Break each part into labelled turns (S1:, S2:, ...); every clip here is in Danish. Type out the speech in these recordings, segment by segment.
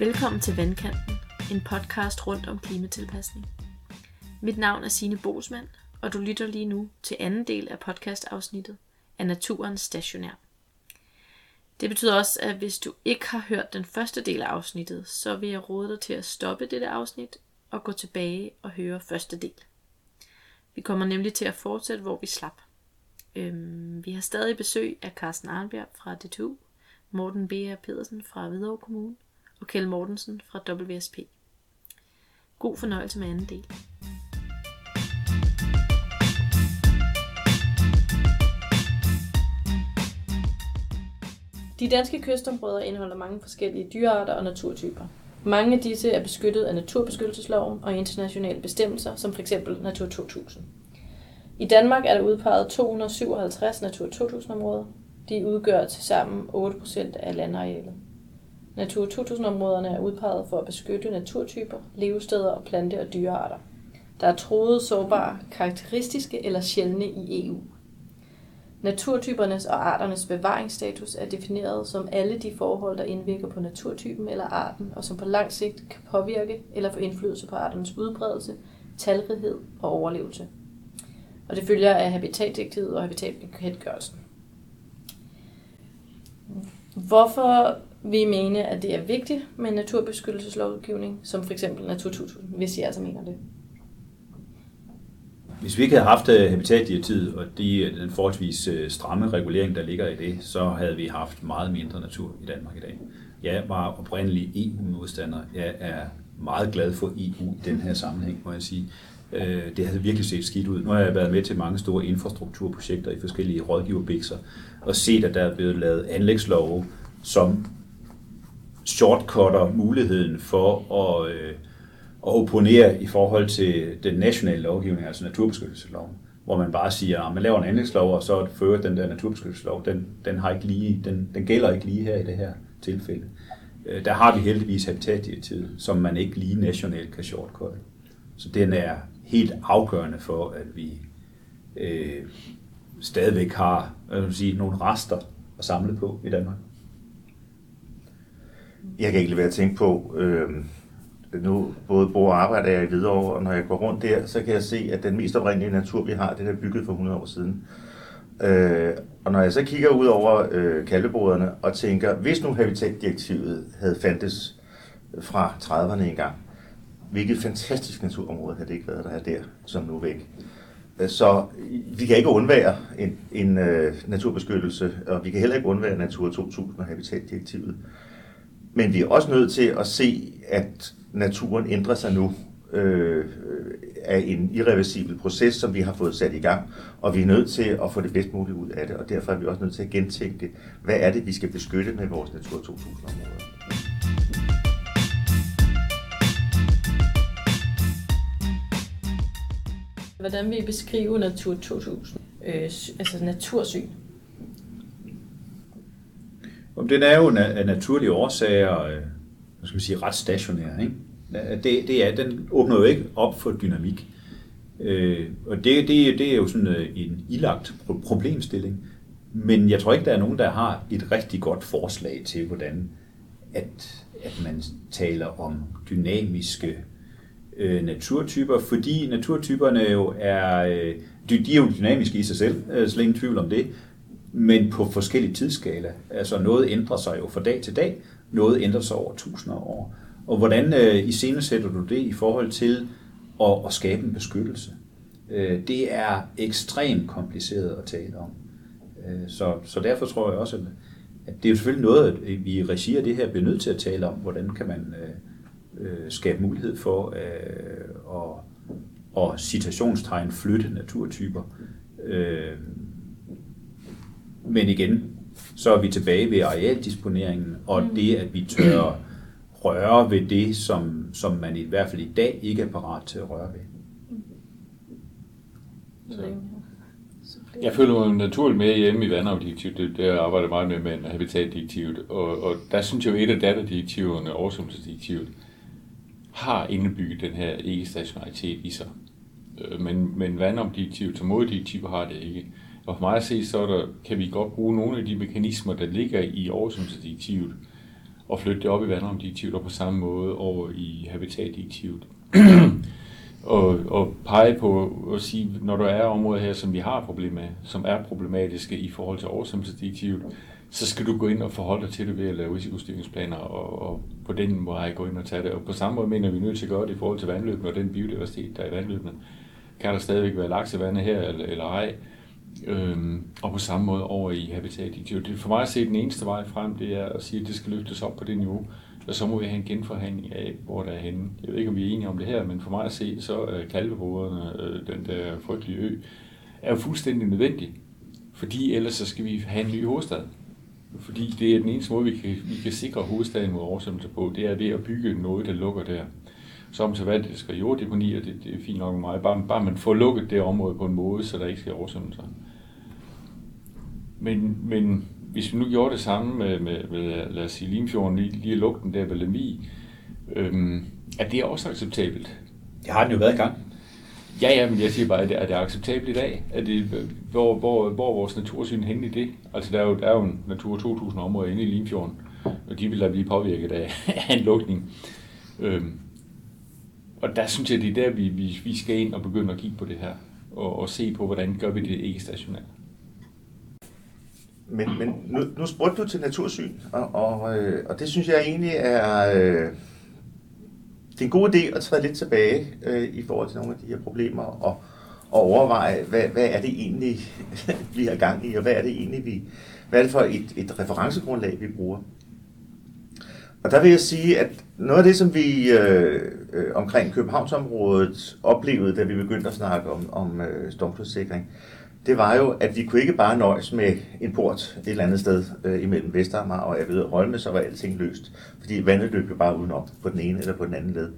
S1: Velkommen til Vandkanten, en podcast rundt om klimatilpasning. Mit navn er Sine Bosmand, og du lytter lige nu til anden del af podcastafsnittet af Naturens Stationær. Det betyder også, at hvis du ikke har hørt den første del af afsnittet, så vil jeg råde dig til at stoppe dette afsnit og gå tilbage og høre første del. Vi kommer nemlig til at fortsætte, hvor vi slap. Øhm, vi har stadig besøg af Carsten Arnbjerg fra DTU, Morten B. Pedersen fra Hvidovre Kommune og Kjell Mortensen fra WSP. God fornøjelse med anden del. De danske kystområder indeholder mange forskellige dyrearter og naturtyper. Mange af disse er beskyttet af naturbeskyttelsesloven og internationale bestemmelser, som f.eks. Natur 2000. I Danmark er der udpeget 257 Natur 2000-områder. De udgør til sammen 8% af landarealet. Natur 2000-områderne er udpeget for at beskytte naturtyper, levesteder og plante- og dyrearter. Der er troede, sårbare, karakteristiske eller sjældne i EU. Naturtypernes og arternes bevaringsstatus er defineret som alle de forhold, der indvirker på naturtypen eller arten, og som på lang sigt kan påvirke eller få indflydelse på arternes udbredelse, talrighed og overlevelse. Og det følger af habitatdirektivet og habitatbekendtgørelsen. Hvorfor vi mene, at det er vigtigt med naturbeskyttelseslovgivning, som for eksempel Natur 2000, hvis I altså mener det?
S2: Hvis vi ikke havde haft øh, habitatdirektivet og de, øh, den forholdsvis øh, stramme regulering, der ligger i det, så havde vi haft meget mindre natur i Danmark i dag. Jeg var oprindelig EU-modstander. Jeg er meget glad for EU i den her sammenhæng, må jeg sige. Det havde virkelig set skidt ud. Nu har jeg været med til mange store infrastrukturprojekter i forskellige rådgiverbikser og set, at der er blevet lavet anlægslove, som shortcutter muligheden for at, øh, at opponere i forhold til den nationale lovgivning, altså naturbeskyttelsesloven, hvor man bare siger, at man laver en anlægslov, og så fører den der naturbeskyttelseslov, den, den, har ikke lige, den, den gælder ikke lige her i det her tilfælde. Øh, der har vi heldigvis habitatdirektivet, som man ikke lige nationalt kan shortcutte. Så den er helt afgørende for, at vi øh, stadigvæk har hvad vil sige, nogle rester at samle på i Danmark.
S3: Jeg kan ikke lade være at tænke på, øh, nu både bor og arbejder jeg i Hvidovre, og når jeg går rundt der, så kan jeg se, at den mest oprindelige natur, vi har, den er bygget for 100 år siden. Øh, og når jeg så kigger ud over øh, kaldeboderne og tænker, hvis nu habitatdirektivet havde fandtes fra 30'erne engang, hvilket fantastisk naturområde havde det ikke været, der er der, som nu er væk. Øh, så vi kan ikke undvære en, en øh, naturbeskyttelse, og vi kan heller ikke undvære Natur 2000 og Habitatdirektivet. Men vi er også nødt til at se, at naturen ændrer sig nu øh, af en irreversibel proces, som vi har fået sat i gang, og vi er nødt til at få det bedst muligt ud af det, og derfor er vi også nødt til at gentænke, hvad er det, vi skal beskytte med vores Natur 2000-områder.
S1: Hvordan vil I beskrive Natur 2000? Øh, altså natursyn?
S2: Den er jo af naturlige årsager øh, hvad skal vi sige, ret stationær. Ikke? Det, det er, den åbner jo ikke op for dynamik. Øh, og det, det, det er jo sådan øh, en ilagt problemstilling. Men jeg tror ikke, der er nogen, der har et rigtig godt forslag til, hvordan at, at man taler om dynamiske øh, naturtyper, fordi naturtyperne jo er, øh, de, de er jo dynamiske i sig selv, øh, slet ingen tvivl om det, men på forskellige tidsskala. Altså noget ændrer sig jo fra dag til dag, noget ændrer sig over tusinder af år. Og hvordan øh, iscenesætter du det i forhold til at, at skabe en beskyttelse? Øh, det er ekstremt kompliceret at tale om. Øh, så, så derfor tror jeg også, at, at det er jo selvfølgelig noget, at vi i regi af det her bliver nødt til at tale om, hvordan kan man øh, øh skabe mulighed for øh, at og citationstegn flytte naturtyper. Øh, men igen, så er vi tilbage ved arealdisponeringen, og mm. det, at vi tør røre ved det, som, som man i hvert fald i dag ikke er parat til at røre ved.
S4: Så. Jeg føler mig naturligt med hjemme i vandafdirektivet, det, det jeg arbejder meget med med habitatdirektivet, og, og der synes jeg jo, et af datterdirektiverne, oversvømmelsesdirektivet, har indbygget den her ikke-stationaritet i sig. Øh, men, men vandomdirektivet som moddirektiv har det ikke. Og for mig at se, så der, kan vi godt bruge nogle af de mekanismer, der ligger i oversvømmelsesdirektivet, og flytte det op i vandrammedirektivet, og på samme måde over i habitatdirektivet. og, og pege på og sige, når der er områder her, som vi har problemer med, som er problematiske i forhold til oversvømmelsesdirektivet, så skal du gå ind og forholde dig til det ved at lave risikostyringsplaner, og, og på den måde gå ind og tage det. Og på samme måde mener vi nødt til at gøre det i forhold til vandløbene og den biodiversitet, der er i vandløbene. Kan der stadigvæk være laksevande her eller, eller ej? Øhm, og på samme måde over i habitatdirektivet. Det for mig at se den eneste vej frem, det er at sige, at det skal løftes op på det niveau, og så må vi have en genforhandling af, hvor der er henne. Jeg ved ikke, om vi er enige om det her, men for mig at se, så er kalveboderne, øh, den der frygtelige ø, er jo fuldstændig nødvendig. Fordi ellers så skal vi have en ny hovedstad. Fordi det er den eneste måde, vi kan, vi kan sikre hovedstaden mod oversvømmelse på, det er ved at bygge noget, der lukker der. Som hvad det skal jorddeponi, og det, det er fint nok med mig. Bare, bare man får lukket det område på en måde, så der ikke skal oversvømmelser. Men, men hvis vi nu gjorde det samme med, med, med lad os sige, Limfjorden, lige, lige lukke den der ved Lemvig, øhm, er det også acceptabelt?
S2: Det har den jo været i gang.
S4: Ja, ja, men jeg siger bare, at det, er det acceptabelt i dag? Er det, hvor, hvor, hvor er vores natursyn henne i det? Altså, der er jo, der er jo en Natur 2000 område inde i Limfjorden, og de vil da blive påvirket af, af en lukning. Øhm, og der synes jeg, det er der, vi, vi, vi skal ind og begynde at kigge på det her, og, og se på, hvordan gør vi det ikke stationært.
S3: Men, men nu, nu spurgte du til natursyn, og, og, øh, og det synes jeg egentlig er... Øh, det er en god idé at træde lidt tilbage øh, i forhold til nogle af de her problemer, og, og overveje, hvad, hvad er det egentlig, vi har gang i, og hvad er det egentlig, vi, hvad er det for et, et referencegrundlag, vi bruger. Og der vil jeg sige, at noget af det, som vi øh, øh, omkring Københavnsområdet oplevede, da vi begyndte at snakke om, om øh, stormflodssikring, det var jo, at vi kunne ikke bare nøjes med en port et eller andet sted øh, imellem Vestermar og jeg Holme, så var alting løst. Fordi vandet løb jo bare udenom på den ene eller på den anden led.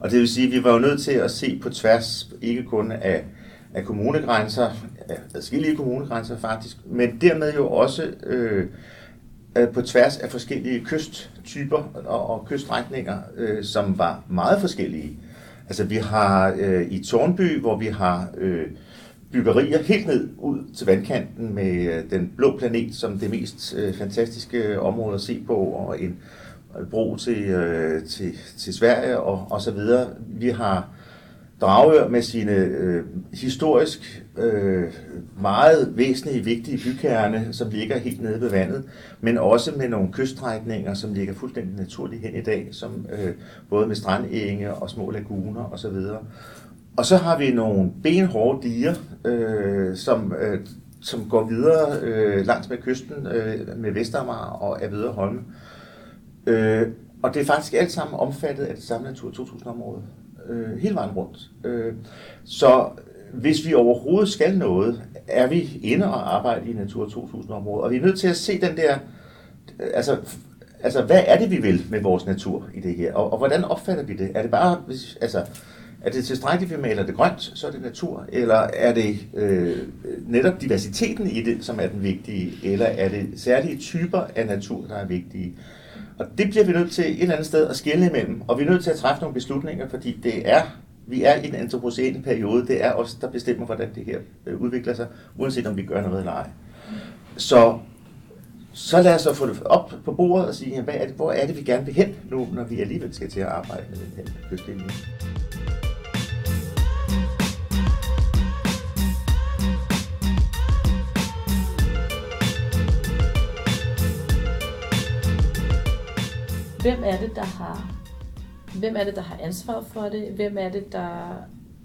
S3: Og det vil sige, at vi var jo nødt til at se på tværs, ikke kun af, af kommunegrænser, af adskillige kommunegrænser faktisk, men dermed jo også øh, Øh, på tværs af forskellige kysttyper og, og kyststrækninger, øh, som var meget forskellige. Altså vi har øh, i Tornby, hvor vi har øh, byggerier helt ned ud til vandkanten med øh, den blå planet som det mest øh, fantastiske område at se på, og en bro til, øh, til, til Sverige og, og så videre. Vi har Dragør med sine øh, historisk øh, meget væsentlige, vigtige bykerne, som ligger helt nede ved vandet, men også med nogle kyststrækninger, som ligger fuldstændig naturligt hen i dag, som øh, både med strandenge og små laguner osv. Og så har vi nogle benhårde diger, øh, som, øh, som går videre øh, langs med kysten øh, med Vestermar og er Holme. Øh, og det er faktisk alt sammen omfattet af det samme Natur 2000-område. Øh, hele vejen rundt. Øh, så hvis vi overhovedet skal noget, er vi inde og arbejde i Natur 2000-området. Og vi er nødt til at se den der... Altså, altså, hvad er det, vi vil med vores natur i det her? Og, og hvordan opfatter vi det? Er det bare... Altså, er det tilstrækkeligt, at vi maler det grønt, så er det natur? Eller er det øh, netop diversiteten i det, som er den vigtige? Eller er det særlige typer af natur, der er vigtige? Og det bliver vi nødt til et eller andet sted at skille imellem. Og vi er nødt til at træffe nogle beslutninger, fordi det er, vi er i en antropocene periode. Det er os, der bestemmer, hvordan det her øh, udvikler sig, uanset om vi gør noget eller ej. Så så lad os så få det op på bordet og sige, hvad er det, hvor er det, vi gerne vil hen nu, når vi alligevel skal til at arbejde med den her kystlinje.
S1: Hvem er det, der har, hvem er det, der har ansvaret for det? Hvem er det, der,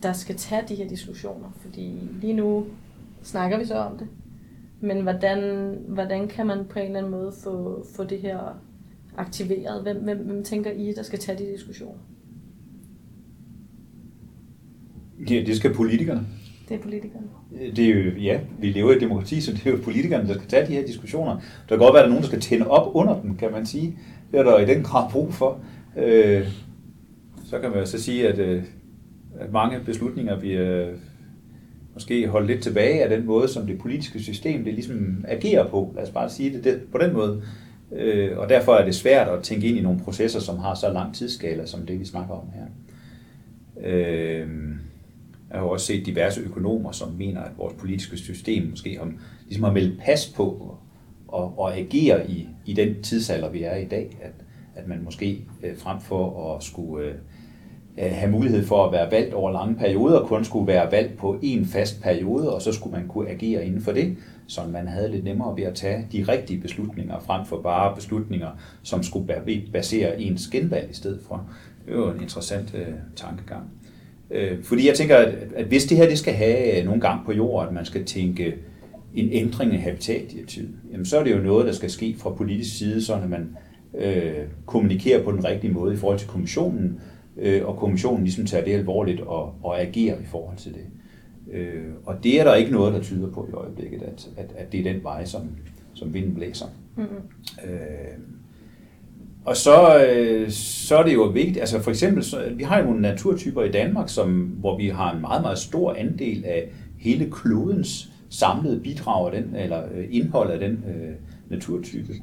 S1: der skal tage de her diskussioner? Fordi lige nu snakker vi så om det. Men hvordan, hvordan kan man på en eller anden måde få, få det her aktiveret? Hvem, hvem, hvem tænker I, der skal tage de diskussioner?
S2: Ja, det skal politikerne.
S1: Det er politikerne.
S2: Det er jo, ja, vi lever i et demokrati, så det er jo politikerne, der skal tage de her diskussioner. Der kan godt være, at der er nogen, der skal tænde op under dem, kan man sige. Det er der i den grad brug for. Øh, så kan man jo så sige, at, øh, at mange beslutninger bliver øh, måske holdt lidt tilbage af den måde, som det politiske system det ligesom agerer på. Lad os bare sige det, det på den måde. Øh, og derfor er det svært at tænke ind i nogle processer, som har så lang tidsskala, som det vi snakker om her. Øh, jeg har også set diverse økonomer, som mener, at vores politiske system måske har, ligesom har meldt pas på og, og agere i, i den tidsalder, vi er i dag. At, at man måske øh, frem for at skulle øh, øh have mulighed for at være valgt over lange perioder, kun skulle være valgt på en fast periode, og så skulle man kunne agere inden for det, så man havde lidt nemmere ved at tage de rigtige beslutninger, frem for bare beslutninger, som skulle basere ens genvalg i stedet for. Det var en interessant øh, tankegang. Øh, fordi jeg tænker, at, at hvis det her det skal have øh, nogle gang på jorden, at man skal tænke en ændring af habitatdirektivet, jamen så er det jo noget, der skal ske fra politisk side, så at man øh, kommunikerer på den rigtige måde i forhold til kommissionen, øh, og kommissionen ligesom tager det alvorligt og, og agerer i forhold til det. Øh, og det er der ikke noget, der tyder på i øjeblikket, at, at, at det er den vej, som, som vinden blæser. Mm-hmm. Øh, og så, øh, så er det jo vigtigt, altså for eksempel, så, vi har jo nogle naturtyper i Danmark, som, hvor vi har en meget, meget stor andel af hele klodens samlede bidrag af den, eller øh, indhold af den øh, naturtype.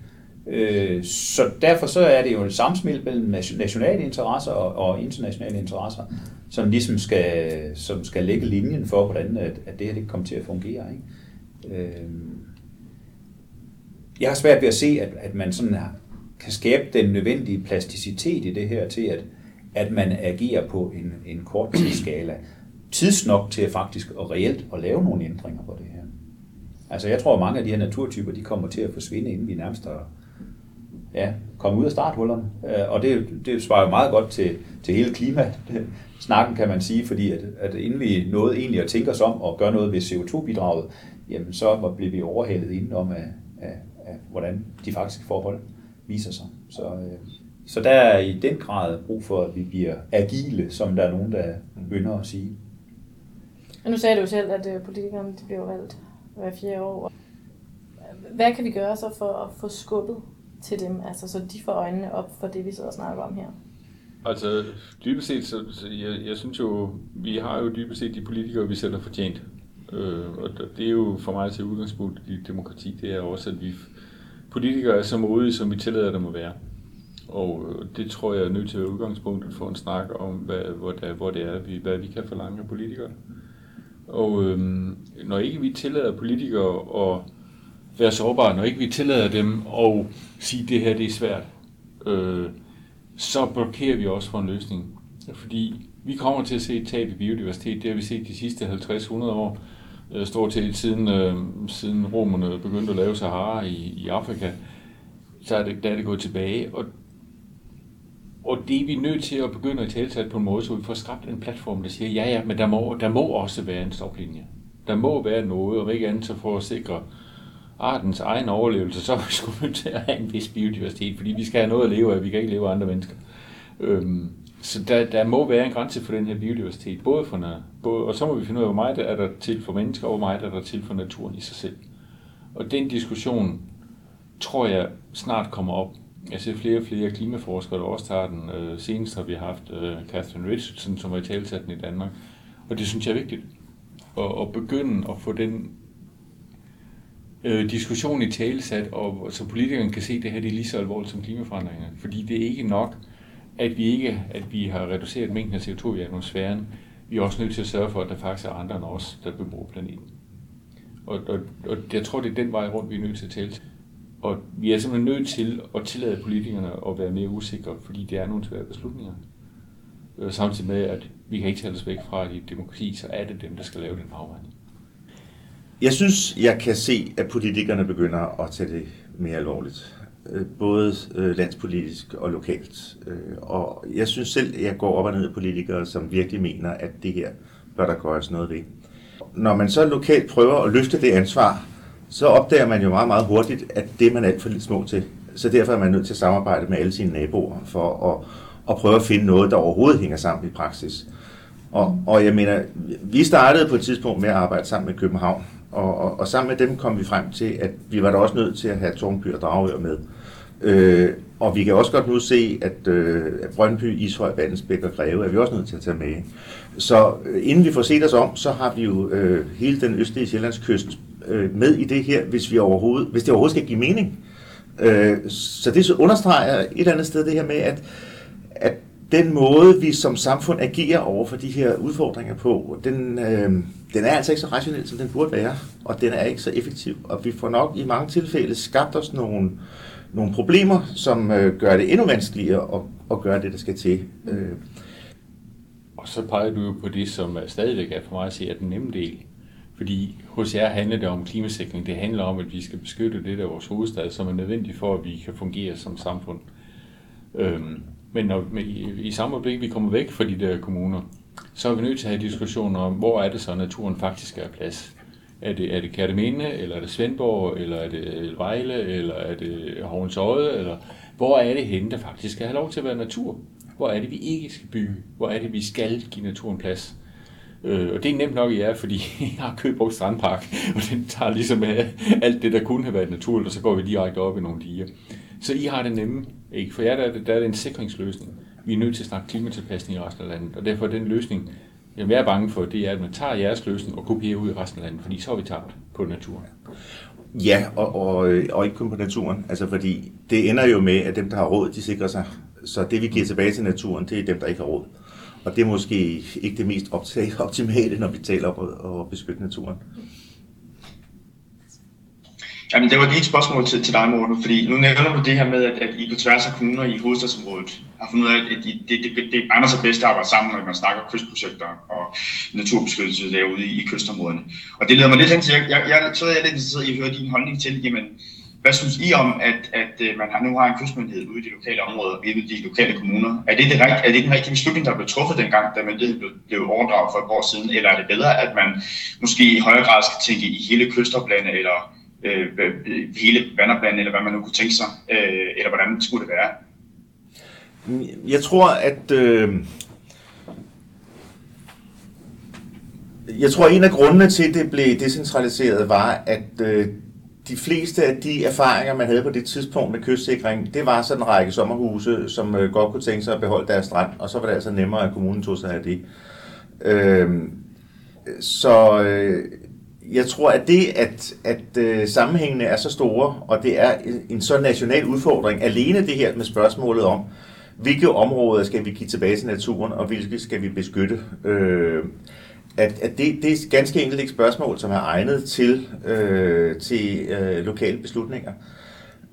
S2: Øh, så derfor så er det jo et samspil mellem nationale interesser og, og internationale interesser, som ligesom skal, som skal lægge linjen for, hvordan at, at det her det kommer til at fungere. Ikke? Øh, jeg har svært ved at se, at, at man sådan kan skabe den nødvendige plasticitet i det her til, at, at man agerer på en, en kort tidsskala. Tidsnok til faktisk og reelt at lave nogle ændringer på det her. Altså jeg tror, at mange af de her naturtyper, de kommer til at forsvinde, inden vi nærmest er, ja, kommer ud af starthullerne. Øh, og det, det svarer jo meget godt til, til hele klimasnakken, kan man sige, fordi at, at inden vi nåede egentlig at tænke os om og gøre noget ved CO2-bidraget, jamen så bliver vi overhældet indenom af, af, af, hvordan de faktiske forhold viser sig. Så, øh, så der er i den grad brug for, at vi bliver agile, som der er nogen, der begynder at sige.
S1: Og nu sagde du jo selv, at øh, politikerne de bliver valgt hver fjerde år. Øh, hvad kan vi gøre så for at få skubbet til dem, altså så de får øjnene op for det, vi sidder og snakker om her?
S4: Altså, dybest set, så, så jeg, jeg synes jo, vi har jo dybest set de politikere, vi selv har fortjent. Øh, og det er jo for mig til udgangspunkt i demokrati, det er også, at vi politikere er så modige, som vi tillader dem at være. Og øh, det tror jeg er nødt til at være udgangspunktet for en snak om, hvad, hvor, der, hvor det er, vi, hvad vi kan forlange af politikere. Og øhm, når ikke vi tillader politikere at være sårbare, når ikke vi tillader dem at sige, at det her det er svært, øh, så blokerer vi også for en løsning. Fordi vi kommer til at se et tab i biodiversitet. Det har vi set de sidste 50-100 år. Øh, stort set siden, øh, siden romerne begyndte at lave Sahara i, i Afrika, så er det, der er det gået tilbage. Og, og det er vi nødt til at begynde at tale på en måde, så vi får skabt en platform, der siger, ja ja, men der må, der må også være en stoplinje. Der må være noget, og ikke andet så for at sikre artens egen overlevelse, så er vi sgu nødt til at have en vis biodiversitet, fordi vi skal have noget at leve af, vi kan ikke leve af andre mennesker. Øhm, så der, der må være en grænse for den her biodiversitet, både for, både, og så må vi finde ud af, hvor meget der er der til for mennesker, og hvor meget der er der til for naturen i sig selv. Og den diskussion, tror jeg, snart kommer op. Jeg ser flere og flere klimaforskere, der også tager den. Øh, senest har vi haft øh, Catherine Richardson, som har i talsat i Danmark. Og det synes jeg er vigtigt. At, at begynde at få den øh, diskussion i talesat, og så politikerne kan se, at det her det er lige så alvorligt som klimaforandringerne. Fordi det er ikke nok, at vi ikke at vi har reduceret mængden af CO2 i atmosfæren. Vi er også nødt til at sørge for, at der faktisk er andre end os, der bebor planeten. Og, og, og jeg tror, det er den vej rundt, vi er nødt til at tale til. Og vi er simpelthen nødt til at tillade politikerne at være mere usikre, fordi det er nogle svære beslutninger. Øh, samtidig med, at vi kan ikke tage os væk fra, at i demokrati, så er det dem, der skal lave den afvejning.
S3: Jeg synes, jeg kan se, at politikerne begynder at tage det mere alvorligt. Øh, både øh, landspolitisk og lokalt. Og jeg synes selv, at jeg går op og ned af politikere, som virkelig mener, at det her bør der gøres noget ved. Når man så lokalt prøver at løfte det ansvar, så opdager man jo meget, meget hurtigt, at det er man alt for lidt små til. Så derfor er man nødt til at samarbejde med alle sine naboer for at, at prøve at finde noget, der overhovedet hænger sammen i praksis. Og, og jeg mener, vi startede på et tidspunkt med at arbejde sammen med København, og, og, og sammen med dem kom vi frem til, at vi var da også nødt til at have Tornby og Dragør med. Øh, og vi kan også godt nu se, at, øh, at Brøndby, Ishøj, Vandensbæk og Greve er vi også nødt til at tage med. Så øh, inden vi får set os om, så har vi jo øh, hele den østlige Sjællandskyst øh, med i det her, hvis, vi overhovedet, hvis det overhovedet skal give mening. Øh, så det så understreger et eller andet sted det her med, at, at den måde, vi som samfund agerer over for de her udfordringer på, den, øh, den er altså ikke så rationel, som den burde være, og den er ikke så effektiv. Og vi får nok i mange tilfælde skabt os nogle, nogle problemer, som øh, gør det endnu vanskeligere at, at gøre det, der skal til. Øh.
S4: Og så peger du jo på det, som stadigvæk er for mig at sige, at den nemme del. Fordi hos jer handler det om klimasikring. Det handler om, at vi skal beskytte det der vores hovedstad, som er nødvendigt for, at vi kan fungere som samfund. Øhm, men når, i, i samme øjeblik, vi kommer væk fra de der kommuner, så er vi nødt til at have diskussioner om, hvor er det så, naturen faktisk er plads. Er det, er det Kærteminde, eller er det Svendborg, eller er det Vejle, eller er det Hovens Øje, eller hvor er det henne, der faktisk skal have lov til at være natur? Hvor er det, vi ikke skal bygge? Hvor er det, vi skal give naturen plads? Øh, og det er nemt nok i fordi jeg har købt brugt Strandpark, og den tager ligesom øh, alt det, der kunne have været naturligt, og så går vi direkte op i nogle diger. Så I har det nemme, ikke? For jer der, der er det en sikringsløsning. Vi er nødt til at snakke klimatilpasning i resten af landet, og derfor er den løsning, jeg er bange for, det er, at man tager jeres løsning og kopierer ud i resten af landet, fordi så har vi tabt på naturen.
S3: Ja, og, og, og ikke kun på naturen. Altså fordi det ender jo med, at dem, der har råd, de sikrer sig. Så det, vi giver tilbage til naturen, det er dem, der ikke har råd. Og det er måske ikke det mest optimale, når vi taler om at beskytte naturen.
S5: Jamen, det var lige et spørgsmål til, til dig, Morten, fordi nu nævner du det her med, at, at I på tværs af kommuner i hovedstadsområdet har fundet ud af, at det, det, det, det egner sig bedst at arbejde sammen, når man snakker kystprojekter og naturbeskyttelse derude i, i kystområderne. Og det leder mig lidt hen til, jeg, jeg, jeg, så er jeg lidt interesseret i at høre din holdning til, jamen, hvad synes I om, at, at øh, man har, nu har en kystmyndighed ude i de lokale områder, ude i de lokale kommuner? Er det, det, er det den rigtige beslutning, der blev truffet dengang, da myndigheden blev, blev overdraget for et år siden? Eller er det bedre, at man måske i højere grad skal tænke i hele kystoplande, eller øh, hele vanderplanen, eller hvad man nu kunne tænke sig, øh, eller hvordan skulle det være?
S3: Jeg tror, at... Øh, jeg tror, at en af grundene til, at det blev decentraliseret, var, at øh, de fleste af de erfaringer, man havde på det tidspunkt med kystsikring, det var sådan en række sommerhuse, som øh, godt kunne tænke sig at beholde deres strand, og så var det altså nemmere, at kommunen tog sig af det. Øh, så øh, jeg tror, at det, at, at øh, sammenhængene er så store, og det er en så national udfordring, alene det her med spørgsmålet om, hvilke områder skal vi give tilbage til naturen, og hvilke skal vi beskytte, øh, at, at det, det er ganske enkelt et spørgsmål, som er egnet til, øh, til øh, lokale beslutninger.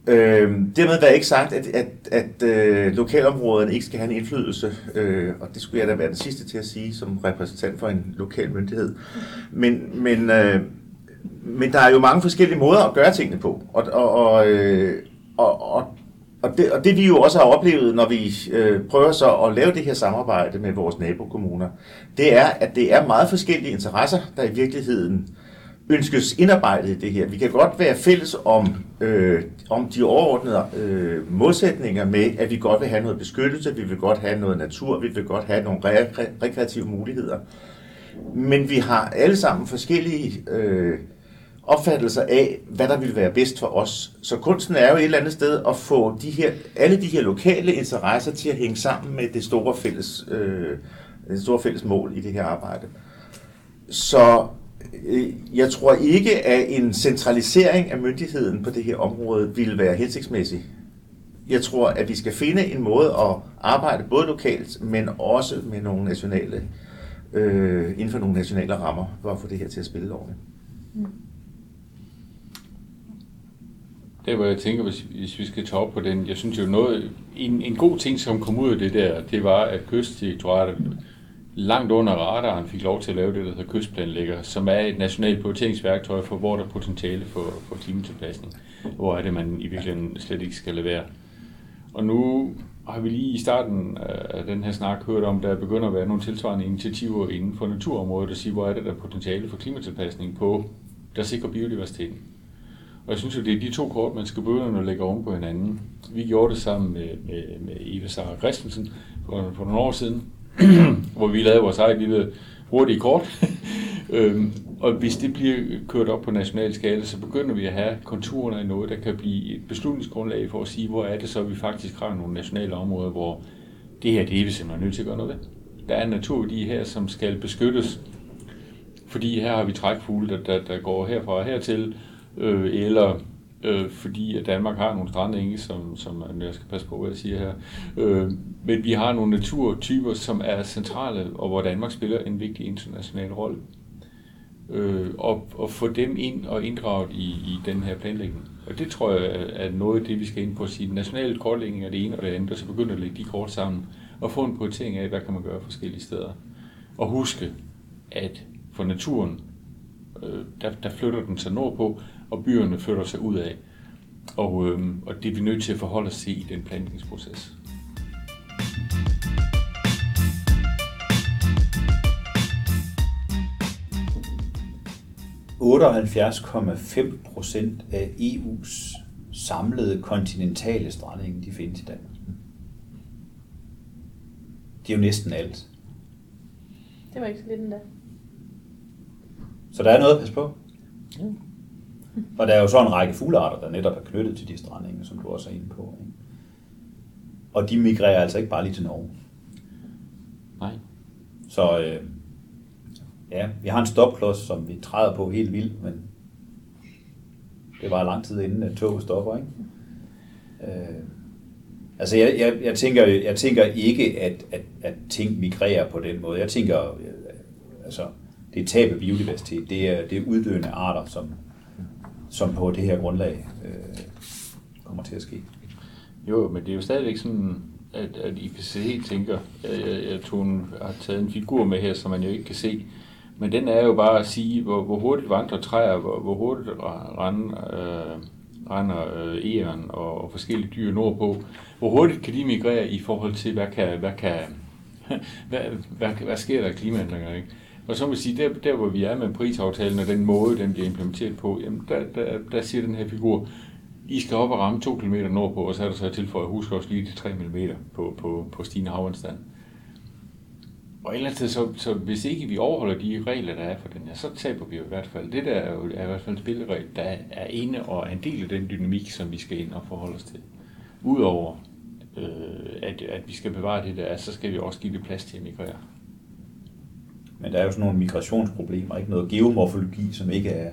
S3: Øh, dermed er ikke sagt, at, at, at øh, lokalområderne ikke skal have en indflydelse, øh, og det skulle jeg da være den sidste til at sige som repræsentant for en lokal myndighed. Men, men, øh, men der er jo mange forskellige måder at gøre tingene på, og, og, og, øh, og, og, og, det, og det vi jo også har oplevet, når vi øh, prøver så at lave det her samarbejde med vores nabokommuner, det er, at det er meget forskellige interesser, der i virkeligheden ønskes indarbejdet i det her. Vi kan godt være fælles om, øh, om de overordnede øh, modsætninger med, at vi godt vil have noget beskyttelse, vi vil godt have noget natur, vi vil godt have nogle rekreative muligheder. Men vi har alle sammen forskellige øh, opfattelser af, hvad der vil være bedst for os. Så kunsten er jo et eller andet sted at få de her, alle de her lokale interesser til at hænge sammen med det store fælles, øh, det store fælles mål i det her arbejde. Så Øh, jeg tror ikke, at en centralisering af myndigheden på det her område ville være hensigtsmæssig. Jeg tror, at vi skal finde en måde at arbejde både lokalt, men også med nogle nationale, øh, inden for nogle nationale rammer, for at få det her til at spille ordentligt. Mm
S4: der hvor jeg tænker, hvis, hvis vi skal tage op på den, jeg synes jo noget, en, en god ting, som kom ud af det der, det var, at kystdirektoratet langt under radaren fik lov til at lave det, der hedder kystplanlægger, som er et nationalt prioriteringsværktøj for, hvor der er potentiale for, for klimatilpasning. Hvor er det, man i virkeligheden slet ikke skal levere. Og nu har vi lige i starten af den her snak hørt om, der begynder at være nogle tilsvarende initiativer inden for naturområdet, der siger, hvor er det, der er potentiale for klimatilpasning på, der sikrer biodiversiteten. Og jeg synes jo, det er de to kort, man skal begynde at lægge oven på hinanden. Vi gjorde det sammen med, med, med Eva Sara Christensen for, for nogle år siden, hvor vi lavede vores eget lille hurtige kort. øhm, og hvis det bliver kørt op på national skala, så begynder vi at have konturerne af noget, der kan blive et beslutningsgrundlag for at sige, hvor er det så, vi faktisk har nogle nationale områder, hvor det her, det er vi simpelthen nødt til at gøre noget ved. Der er en naturværdi her, som skal beskyttes, fordi her har vi trækfugle, der, der, der går herfra og hertil, øh, eller øh, fordi at Danmark har nogle strandenge, som, som jeg skal passe på, hvad jeg siger her. Øh, men vi har nogle naturtyper, som er centrale, og hvor Danmark spiller en vigtig international rolle. øh, og, og få dem ind og inddraget i, i den her planlægning. Og det tror jeg er noget af det, vi skal ind på at sige. National kortlægning er det ene og det andet, og så begynde at lægge de kort sammen og få en prioritering af, hvad kan man gøre forskellige steder. Og huske, at for naturen, øh, der, der flytter den sig nordpå, og byerne flytter sig ud af. Og, øh, og det er vi nødt til at forholde os til i den planlægningsproces.
S2: 78,5 procent af EU's samlede kontinentale strandenge, de findes i Danmark. Det er jo næsten alt.
S1: Det var ikke så lidt endda.
S2: Så der er noget at passe på. Ja. Og der er jo så en række fuglearter, der netop er knyttet til de strandenge, som du også er inde på. Ikke? Og de migrerer altså ikke bare lige til Norge.
S4: Nej.
S2: Så øh, ja, vi har en stopklods, som vi træder på helt vildt, men det var lang tid inden, at toget stopper, ikke? Øh, altså, jeg, jeg, jeg, tænker, jeg tænker ikke, at, at, at ting migrerer på den måde. Jeg tænker, øh, altså, det er tab af biodiversitet. Det er, det er uddøende arter, som, som på det her grundlag øh, kommer til at ske.
S4: Jo, men det er jo stadigvæk sådan, at, at IPCC tænker, at jeg, jeg tog en, har taget en figur med her, som man jo ikke kan se, men den er jo bare at sige, hvor, hvor hurtigt vandrer træer, hvor, hvor hurtigt render, øh, render øh, æren og, og forskellige dyr nordpå. Hvor hurtigt kan de migrere i forhold til, hvad kan, hvad kan, hvad, hvad, hvad, hvad sker der i klimaændringer, ikke? Og så må jeg sige, der, der hvor vi er med prisaftalen og den måde, den bliver implementeret på, jamen der, der, der siger den her figur, I skal op og ramme 2 km nordpå, og så er der så tilføjet, husk også lige de 3 mm på, på, på stigende havvandstand. Og ellers så, så, så hvis ikke vi overholder de regler, der er for den her, så taber vi jo i hvert fald. Det der er, jo, er i hvert fald en spilleregel, der er inde og er en del af den dynamik, som vi skal ind og forholde os til. Udover øh, at, at vi skal bevare det der, så skal vi også give det plads til at migrere.
S2: Men der er jo sådan nogle migrationsproblemer, ikke noget geomorfologi, som ikke er,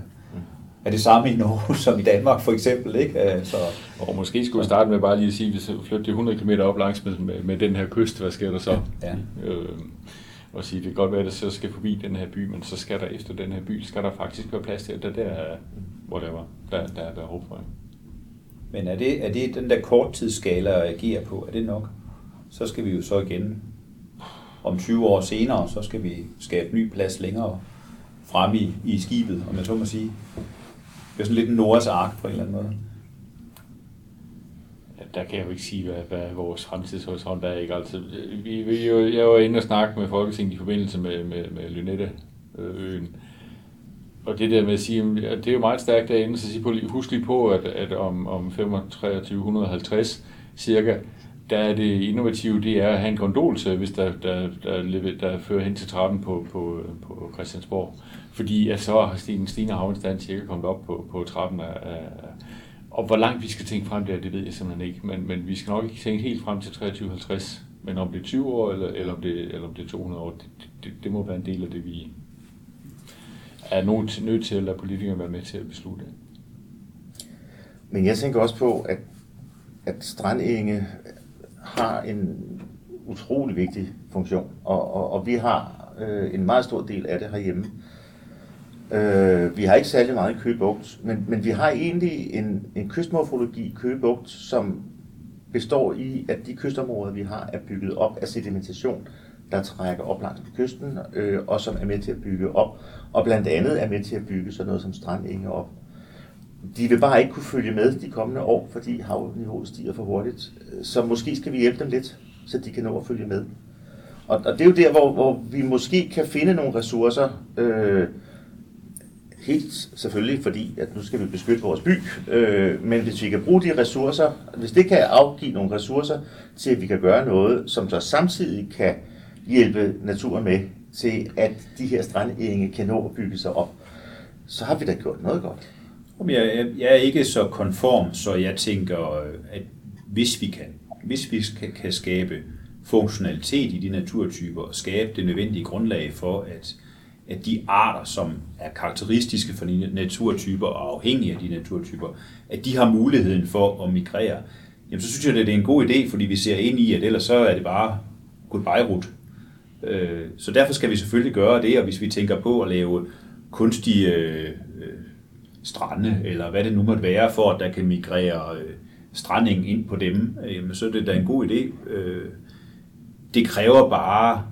S2: er det samme i Norge som i Danmark for eksempel. Ikke? Så,
S4: og måske skulle vi starte med bare lige at sige, hvis vi flytter 100 km op langs med, med, med den her kyst, hvad sker der så? Ja. Øh, og sige, det kan godt være, at det så skal forbi den her by, men så skal der efter den her by, skal der faktisk være plads til, at der, der whatever, der, der er behov for.
S2: Men er det, er det den der korttidsskala at agere på, er det nok? Så skal vi jo så igen om 20 år senere, så skal vi skabe ny plads længere frem i, i skibet, om jeg så må sige. Det er sådan lidt en Noras ark på en eller anden måde
S4: der kan jeg jo ikke sige, hvad, hvad vores fremtidshorisont er. Ikke Altså, Vi, vi, jeg var inde og snakke med Folketinget i forbindelse med, med, med Lynette-øen. Og det der med at sige, at det er jo meget stærkt derinde, så sige på, husk lige på, at, at om, om 2350 cirka, der er det innovative, det er at have en gondolservice, der, der, der, der, der fører hen til trappen på, på, på Christiansborg. Fordi at så har Stine, Stine havnstand cirka kommet op på, på trappen af, af, og hvor langt vi skal tænke frem der, det ved jeg simpelthen ikke. Men, men vi skal nok ikke tænke helt frem til 2350. Men om det er 20 år, eller, eller, om, det, eller om det er 200 år, det, det, det må være en del af det, vi er nødt, nødt til at lade politikerne være med til at beslutte.
S3: Men jeg tænker også på, at, at strandenge har en utrolig vigtig funktion, og, og, og vi har øh, en meget stor del af det herhjemme. Øh, vi har ikke særlig meget i Køgebugt, men, men vi har egentlig en, en kystmorfologi i Køgebugt, som består i, at de kystområder, vi har, er bygget op af sedimentation, der trækker op langs kysten, øh, og som er med til at bygge op, og blandt andet er med til at bygge sådan noget som strandenge op. De vil bare ikke kunne følge med de kommende år, fordi havniveauet stiger for hurtigt. Øh, så måske skal vi hjælpe dem lidt, så de kan nå at følge med. Og, og det er jo der, hvor, hvor vi måske kan finde nogle ressourcer, øh, Helt selvfølgelig, fordi at nu skal vi beskytte vores by, øh, men hvis vi kan bruge de ressourcer, hvis det kan afgive nogle ressourcer til, at vi kan gøre noget, som så samtidig kan hjælpe naturen med til, at de her strandenge kan nå at bygge sig op, så har vi da gjort noget godt.
S2: Jeg, jeg er ikke så konform, så jeg tænker, øh, at hvis vi kan, hvis vi kan, kan skabe funktionalitet i de naturtyper og skabe det nødvendige grundlag for, at at de arter, som er karakteristiske for de naturtyper og afhængige af de naturtyper, at de har muligheden for at migrere, jamen så synes jeg, at det er en god idé, fordi vi ser ind i, at ellers så er det bare goodbye route. Øh, så derfor skal vi selvfølgelig gøre det, og hvis vi tænker på at lave kunstige øh, strande, eller hvad det nu måtte være, for at der kan migrere øh, stranding ind på dem, øh, jamen, så er det da en god idé. Øh, det kræver bare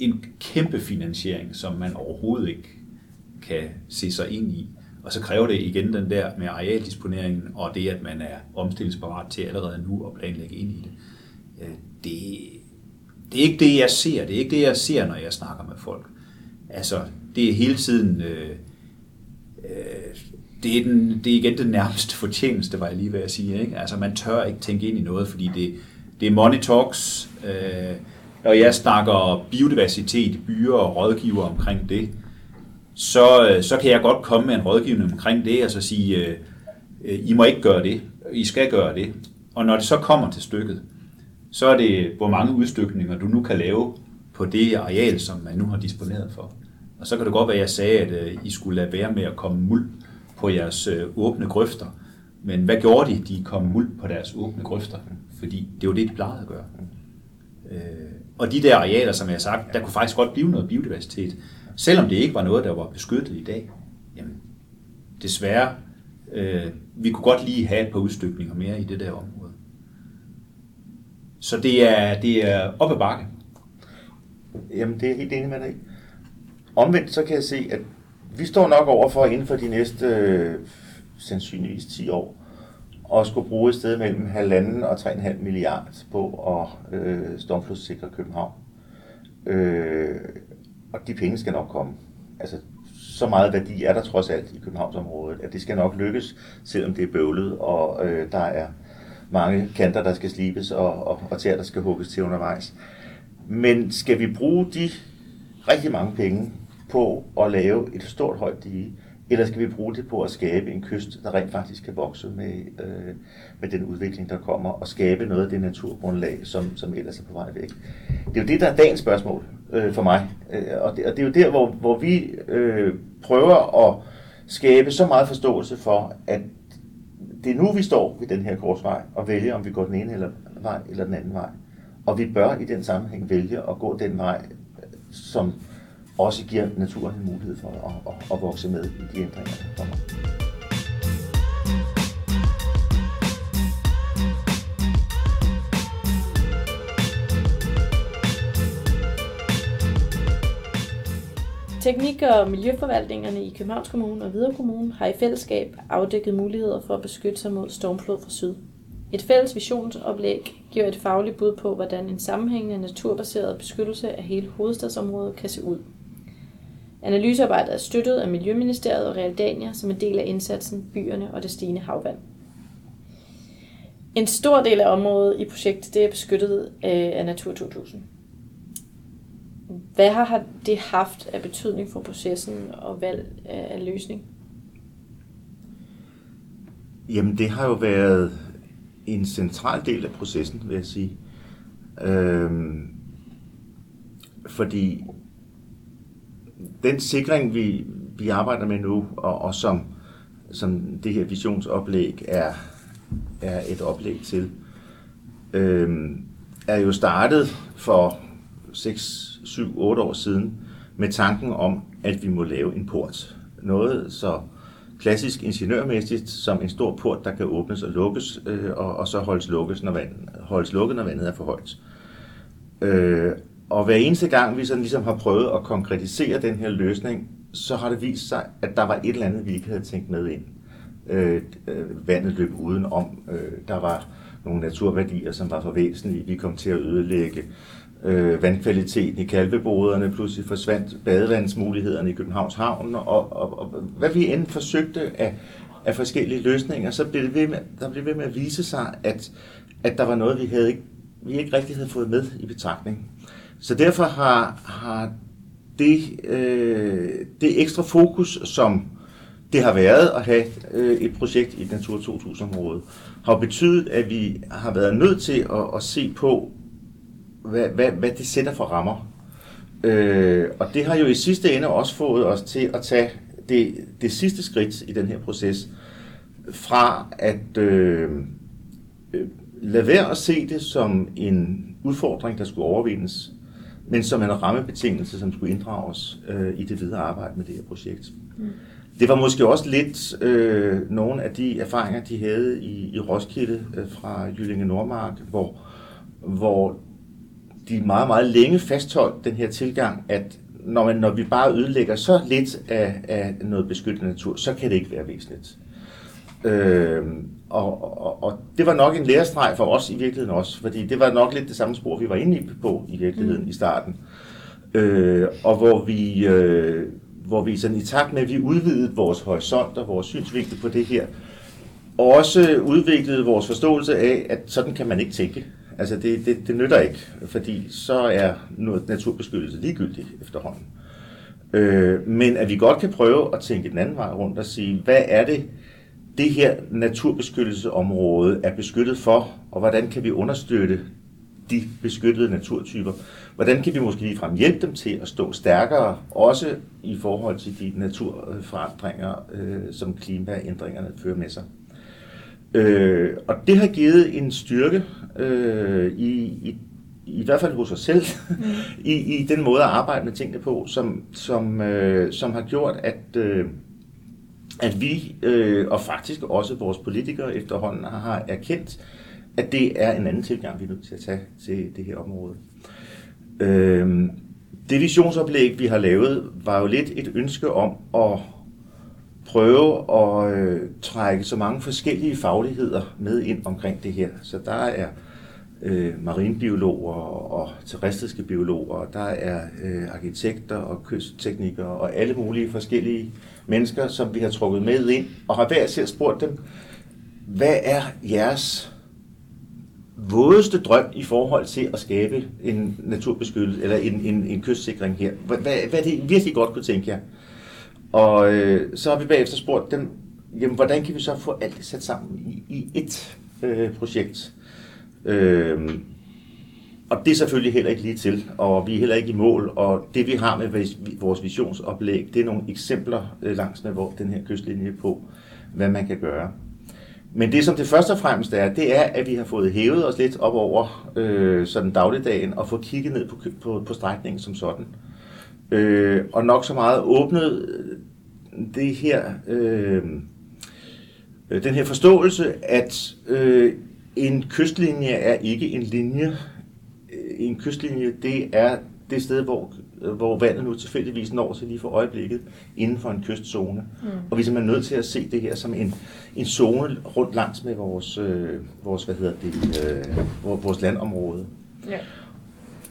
S2: en kæmpe finansiering, som man overhovedet ikke kan se sig ind i. Og så kræver det igen den der med arealdisponeringen, og det, at man er omstillingsparat til allerede nu at planlægge ind i det. Det, det er ikke det, jeg ser. Det er ikke det, jeg ser, når jeg snakker med folk. Altså, det er hele tiden... Øh, Øh, det, er den, det er igen den nærmeste fortjeneste, var jeg lige ved at sige. Ikke? Altså, man tør ikke tænke ind i noget, fordi det, det er money talks. Øh, og jeg snakker biodiversitet, byer og rådgiver omkring det, så, øh, så kan jeg godt komme med en rådgivning omkring det, og så sige, øh, øh, I må ikke gøre det, I skal gøre det. Og når det så kommer til stykket, så er det, hvor mange udstykninger du nu kan lave på det areal, som man nu har disponeret for. Og så kan det godt være, at jeg sagde, at øh, I skulle lade være med at komme muld på jeres øh, åbne grøfter. Men hvad gjorde de? De kom muld på deres åbne grøfter, fordi det var det, de plejede at gøre. Øh, og de der arealer, som jeg har sagt, der kunne faktisk godt blive noget biodiversitet, selvom det ikke var noget, der var beskyttet i dag. Jamen, desværre, øh, vi kunne godt lige have et par udstykninger mere i det der område. Så det er, det er op ad bakke.
S3: Jamen, det er helt enig med dig. Omvendt så kan jeg se, at vi står nok over for inden for de næste øh, sandsynligvis 10 år og skulle bruge et sted mellem 1,5 og 3,5 milliard på at øh, stormflodssikre København. Øh, og de penge skal nok komme. Altså, så meget værdi er der trods alt i Københavnsområdet, at det skal nok lykkes, selvom det er bøvlet, og øh, der er mange kanter, der skal slibes, og, og, og tæer, der skal hugges til undervejs. Men skal vi bruge de rigtig mange penge på at lave et stort højt dige, eller skal vi bruge det på at skabe en kyst, der rent faktisk kan vokse med, øh, med den udvikling, der kommer, og skabe noget af det naturgrundlag, som, som ellers er på vej væk? Det er jo det, der er dagens spørgsmål øh, for mig. Øh, og, det, og det er jo der, hvor, hvor vi øh, prøver at skabe så meget forståelse for, at det er nu, vi står ved den her korsvej og vælger, om vi går den ene eller vej eller den anden vej. Og vi bør i den sammenhæng vælge at gå den vej, som også giver naturen en mulighed for at, at, at vokse med i de ændringer, der kommer.
S1: Teknik- og Miljøforvaltningerne i Københavns Kommune og Hvidovre Kommune har i fællesskab afdækket muligheder for at beskytte sig mod stormflod fra syd. Et fælles visionsoplæg giver et fagligt bud på, hvordan en sammenhængende naturbaseret beskyttelse af hele hovedstadsområdet kan se ud. Analysearbejdet er støttet af Miljøministeriet og Realdania som en del af indsatsen Byerne og det stigende havvand. En stor del af området i projektet det er beskyttet øh, af Natur 2000. Hvad har det haft af betydning for processen og valg af løsning?
S3: Jamen, det har jo været en central del af processen, vil jeg sige. Øhm, fordi den sikring, vi, vi arbejder med nu, og, og som, som det her visionsoplæg er, er et oplæg til, øh, er jo startet for 6, 7, 8 år siden med tanken om, at vi må lave en port. Noget så klassisk ingeniørmæssigt som en stor port, der kan åbnes og lukkes, øh, og, og så holdes, lukkes, når vand, holdes lukket, når vandet er for højt. Øh, og hver eneste gang, vi sådan ligesom har prøvet at konkretisere den her løsning, så har det vist sig, at der var et eller andet, vi ikke havde tænkt med ind. Øh, øh vandet løb udenom. Øh, der var nogle naturværdier, som var for væsentlige. Vi kom til at ødelægge øh, vandkvaliteten i kalveboderne, pludselig forsvandt badevandsmulighederne i Københavns Havn, og, og, og hvad vi end forsøgte af, af forskellige løsninger, så blev det ved med, der blev ved med at vise sig, at, at der var noget, vi, havde ikke, vi ikke rigtig havde fået med i betragtning. Så derfor har, har det, øh, det ekstra fokus, som det har været at have øh, et projekt i Natur 2000-området, har betydet, at vi har været nødt til at, at se på, hvad, hvad, hvad det sætter for rammer. Øh, og det har jo i sidste ende også fået os til at tage det, det sidste skridt i den her proces, fra at øh, øh, lade være at se det som en udfordring, der skulle overvindes, men som en rammebetingelse, som skulle inddrages øh, i det videre arbejde med det her projekt. Mm. Det var måske også lidt øh, nogle af de erfaringer, de havde i, i Roskilde øh, fra Jyllinge Nordmark, hvor, hvor de meget, meget længe fastholdt den her tilgang, at når, man, når vi bare ødelægger så lidt af, af noget beskyttet natur, så kan det ikke være væsentligt. Øh, og, og, og det var nok en lærestreg for os i virkeligheden også, fordi det var nok lidt det samme spor, vi var inde på i virkeligheden mm. i starten. Øh, og hvor vi, øh, hvor vi sådan i takt med, at vi udvidede vores horisont og vores synsvinkel på det her, også udviklede vores forståelse af, at sådan kan man ikke tænke. Altså det, det, det nytter ikke, fordi så er noget naturbeskyttelse ligegyldigt efterhånden. Øh, men at vi godt kan prøve at tænke den anden vej rundt og sige, hvad er det, det her naturbeskyttelsesområde er beskyttet for, og hvordan kan vi understøtte de beskyttede naturtyper? Hvordan kan vi måske ligefrem hjælpe dem til at stå stærkere, også i forhold til de naturforandringer, øh, som klimaændringerne fører med sig? Øh, og det har givet en styrke øh, i, i, i hvert fald hos os selv, mm. i, i den måde at arbejde med tingene på, som, som, øh, som har gjort, at, øh, at vi, øh, og faktisk også vores politikere efterhånden, har erkendt, at det er en anden tilgang, vi er nødt til at tage til det her område. Øh, det visionsoplæg, vi har lavet, var jo lidt et ønske om at prøve at øh, trække så mange forskellige fagligheder med ind omkring det her. Så der er øh, marinbiologer og terrestriske biologer, der er øh, arkitekter og kystteknikere og alle mulige forskellige mennesker, som vi har trukket med ind, og har hver selv spurgt dem, hvad er jeres vådeste drøm i forhold til at skabe en naturbeskyttelse, eller en, en, en kystsikring her? Hvad, hvad, er det virkelig godt kunne tænke jer? Og øh, så har vi bagefter spurgt dem, jamen, hvordan kan vi så få alt det sat sammen i, i et øh, projekt? Øh, og det er selvfølgelig heller ikke lige til, og vi er heller ikke i mål, og det vi har med vores visionsoplæg, det er nogle eksempler øh, langs med hvor den her kystlinje på, hvad man kan gøre. Men det som det først og fremmest er, det er, at vi har fået hævet os lidt op over øh, sådan dagligdagen og fået kigget ned på, på, på strækningen som sådan. Øh, og nok så meget åbnet øh, det her, øh, øh, den her forståelse, at øh, en kystlinje er ikke en linje. Øh, en kystlinje, det er det sted, hvor, hvor vandet nu tilfældigvis når til lige for øjeblikket inden for en kystzone. Mm. Og vi er simpelthen nødt til at se det her som en, en zone rundt langs med vores, øh, vores, hvad hedder det, øh, vores landområde. Ja.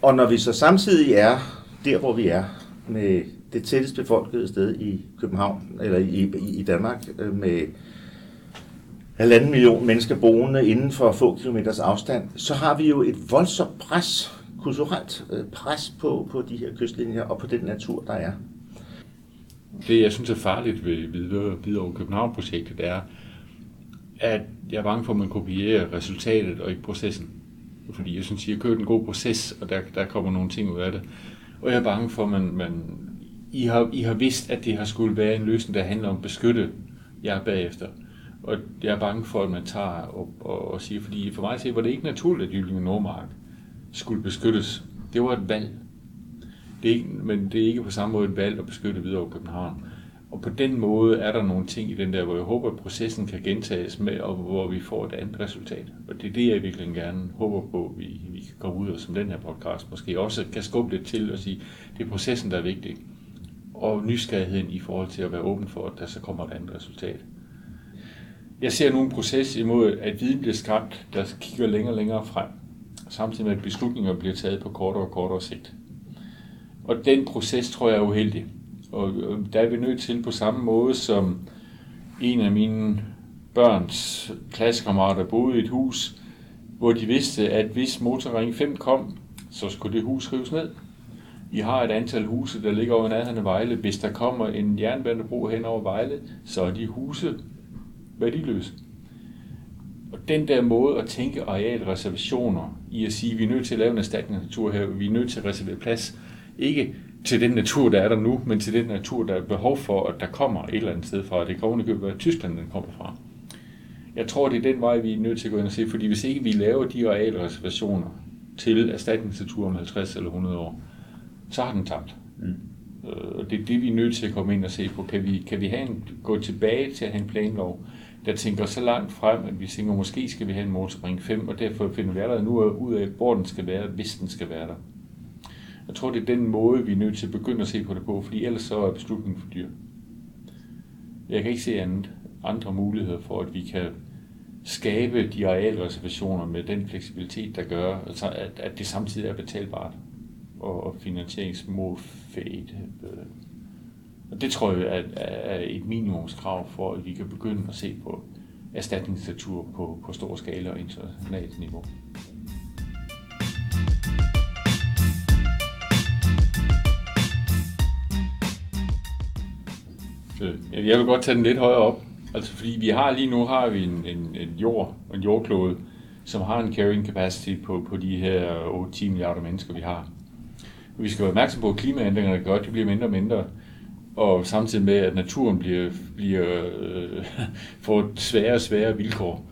S3: Og når vi så samtidig er der, hvor vi er, med det tættest befolkede sted i København, eller i, i, i Danmark, øh, med halvanden million mennesker boende inden for få kilometers afstand, så har vi jo et voldsomt pres, kulturelt øh, pres på, på de her kystlinjer og på den natur, der er.
S4: Det, jeg synes er farligt ved Hvidovre København-projektet, er, at jeg er bange for, at man kopierer resultatet og ikke processen. Fordi jeg synes, at I har kørt en god proces, og der, der kommer nogle ting ud af det. Og jeg er bange for, at man, man, I, har, I har vidst, at det har skulle være en løsning, der handler om at beskytte jer bagefter. Og jeg er bange for, at man tager og, og, og siger, fordi for mig var det ikke naturligt, at Jyllinge Nordmark skulle beskyttes. Det var et valg. Det er ikke, men det er ikke på samme måde et valg at beskytte videre over København. Og på den måde er der nogle ting i den der, hvor jeg håber, at processen kan gentages med, og hvor vi får et andet resultat. Og det er det, jeg virkelig gerne håber på, at vi, vi kan komme ud og som den her podcast måske også kan skubbe lidt til og sige, det er processen, der er vigtig. Og nysgerrigheden i forhold til at være åben for, at der så kommer et andet resultat. Jeg ser nu en proces imod, at viden bliver skabt, der kigger længere og længere frem, samtidig med, at beslutninger bliver taget på kortere og kortere sigt. Og den proces tror jeg er uheldig. Og der er vi nødt til på samme måde som en af mine børns klassekammerater boede i et hus, hvor de vidste, at hvis motorring 5 kom, så skulle det hus rives ned. I har et antal huse, der ligger over nærheden af Vejle. Hvis der kommer en jernbanebro hen over Vejle, så er de huse værdiløse. Og den der måde at tænke arealreservationer i at sige, at vi er nødt til at lave en erstatning natur her, vi er nødt til at reservere plads, ikke til den natur, der er der nu, men til den natur, der er behov for, at der kommer et eller andet sted fra. Det kan ovenikøbet være Tyskland, den kommer fra. Jeg tror, det er den vej, vi er nødt til at gå ind og se, fordi hvis ikke vi laver de arealreservationer til erstatningsnatur om 50 eller 100 år, så har den tabt. Mm. Øh, og det er det, vi er nødt til at komme ind og se på. Kan vi, kan vi have en, gå tilbage til at have en planlov, der tænker så langt frem, at vi tænker, måske skal vi have en motorring 5, og derfor finder vi allerede nu ud af, hvor den skal være, hvis den skal være der. Jeg tror, det er den måde, vi er nødt til at begynde at se på det på, fordi ellers så er beslutningen for dyr. Jeg kan ikke se andet, andre muligheder for, at vi kan skabe de arealreservationer med den fleksibilitet, der gør, altså at, at det samtidig er betalbart og, og Øh, og det tror jeg er, er et minimumskrav for, at vi kan begynde at se på erstatningsnatur på, på stor skala og internationalt niveau. Jeg vil godt tage den lidt højere op. Altså fordi vi har lige nu har vi en, en, en jord, en jordklode, som har en carrying capacity på, på de her 8-10 milliarder mennesker, vi har. Vi skal være opmærksom på, at klimaændringerne gør, at de bliver mindre og mindre, og samtidig med, at naturen bliver, bliver øh, får sværere og sværere vilkår.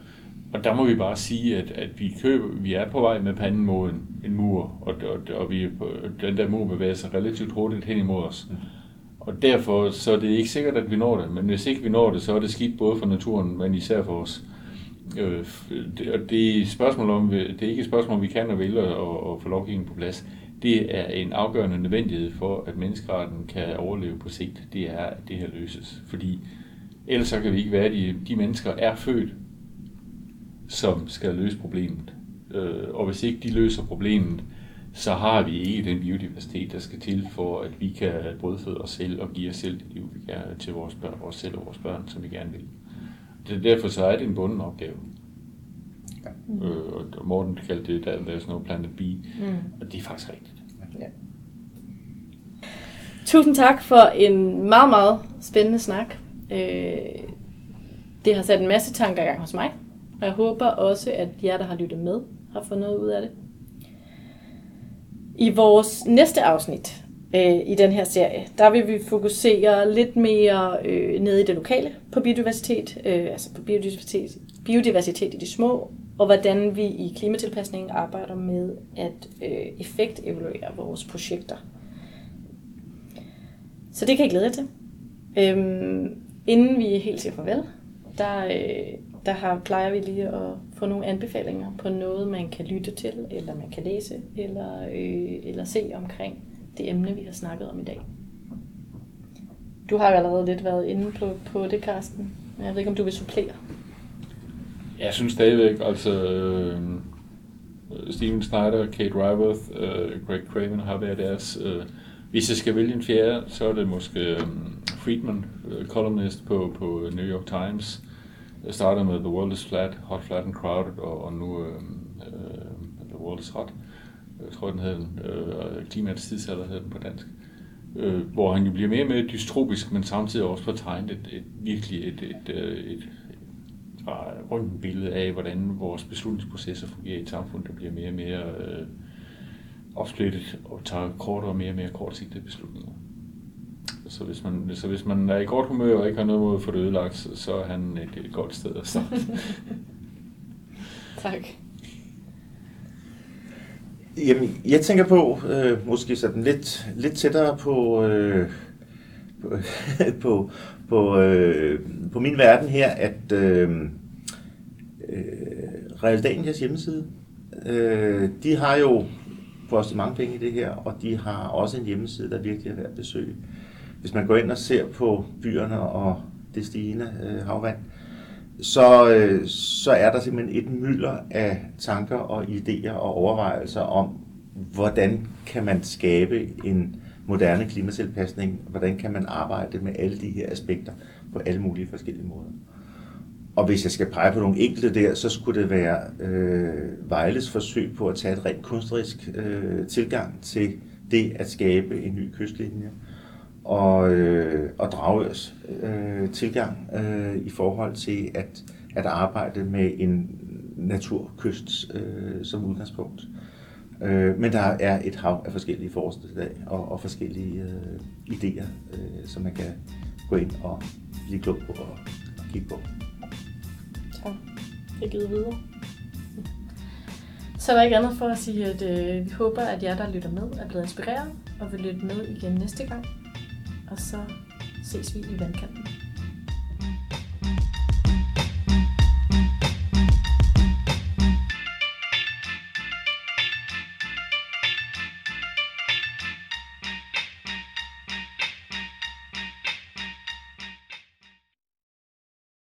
S4: Og der må vi bare sige, at, at vi, køber, vi er på vej med panden mod en, en mur, og, og, og vi, den der mur bevæger sig relativt hurtigt hen imod os. Og derfor så er det ikke sikkert, at vi når det, men hvis ikke vi når det, så er det skidt både for naturen, men især for os. Øh, det, og det er, spørgsmål om, det er ikke et spørgsmål, om vi kan og vil og, og få lovgivningen på plads. Det er en afgørende nødvendighed for, at menneskeretten kan overleve på sigt. Det er, at det her løses. Fordi ellers så kan vi ikke være, de, de mennesker er født, som skal løse problemet. Øh, og hvis ikke de løser problemet, så har vi ikke den biodiversitet, der skal til for, at vi kan brødføde os selv og give os selv det liv, vi gerne til vores børn, os selv og vores børn, som vi gerne vil. Det, derfor så er det en bunden opgave. Ja. Øh, og Morten kaldte det, der er no planet B, mm. og det er faktisk rigtigt. Ja.
S1: Tusind tak for en meget, meget spændende snak. Øh, det har sat en masse tanker i gang hos mig, og jeg håber også, at jer, der har lyttet med, har fået noget ud af det. I vores næste afsnit øh, i den her serie, der vil vi fokusere lidt mere øh, nede i det lokale på biodiversitet, øh, altså på biodiversitet, biodiversitet i de små, og hvordan vi i klimatilpasningen arbejder med at øh, effektevaluere vores projekter. Så det kan jeg glæde jer til. Øhm, inden vi helt siger farvel, der, øh, der har, plejer vi lige at få nogle anbefalinger på noget, man kan lytte til, eller man kan læse, eller, øh, eller se omkring det emne, vi har snakket om i dag. Du har jo allerede lidt været inde på, på det, Karsten. Jeg ved ikke, om du vil supplere.
S4: Jeg synes stadigvæk, altså øh, Steven Snyder, Kate Ryworth, øh, Greg Craven har været deres... Øh, hvis jeg skal vælge en fjerde, så er det måske øh, Friedman, øh, columnist på, på New York Times. Jeg startede med The World is Flat, Hot, Flat and Crowded, og, og nu øh, øh, The World is Hot. Jeg tror, den hedder øh, Klimaets tidsalder hedder den på dansk. Øh, hvor han jo bliver mere og mere dystropisk, men samtidig også får tegnet et, et, virkelig et, et, øh, et, et, et billede af, hvordan vores beslutningsprocesser fungerer i et samfund, der bliver mere og mere øh, opsplittet og tager kortere og mere og mere kortsigtede beslutninger. Så hvis, man, så hvis man er i godt humør og ikke har noget mod at få det ødelagt, så, så er han et, et godt sted at starte.
S1: tak.
S3: Jamen, jeg tænker på, øh, måske sådan lidt, lidt tættere på, øh, på, på, på, øh, på min verden her, at øh, øh, Real Danias hjemmeside, øh, de har jo postet mange penge i det her, og de har også en hjemmeside, der virkelig er værd at besøge. Hvis man går ind og ser på byerne og det stigende øh, havvand, så, øh, så er der simpelthen et mylder af tanker og idéer og overvejelser om, hvordan kan man skabe en moderne klimatilpasning, hvordan kan man arbejde med alle de her aspekter på alle mulige forskellige måder. Og hvis jeg skal pege på nogle enkelte der, så skulle det være øh, Vejles forsøg på at tage et rent kunstnerisk øh, tilgang til det at skabe en ny kystlinje og, øh, og Dragørs øh, tilgang øh, i forhold til at, at arbejde med en naturkyst øh, som udgangspunkt. Øh, Øh, men der er et hav af forskellige forslag og, og forskellige øh, idéer, øh, som man kan gå ind og blive klog på og, og kigge på.
S1: Tak. Jeg giver videre. Så er der ikke andet for at sige, at øh, vi håber, at jer, der lytter med, er blevet inspireret og vil lytte med igen næste gang. Og så ses vi i vandkanten.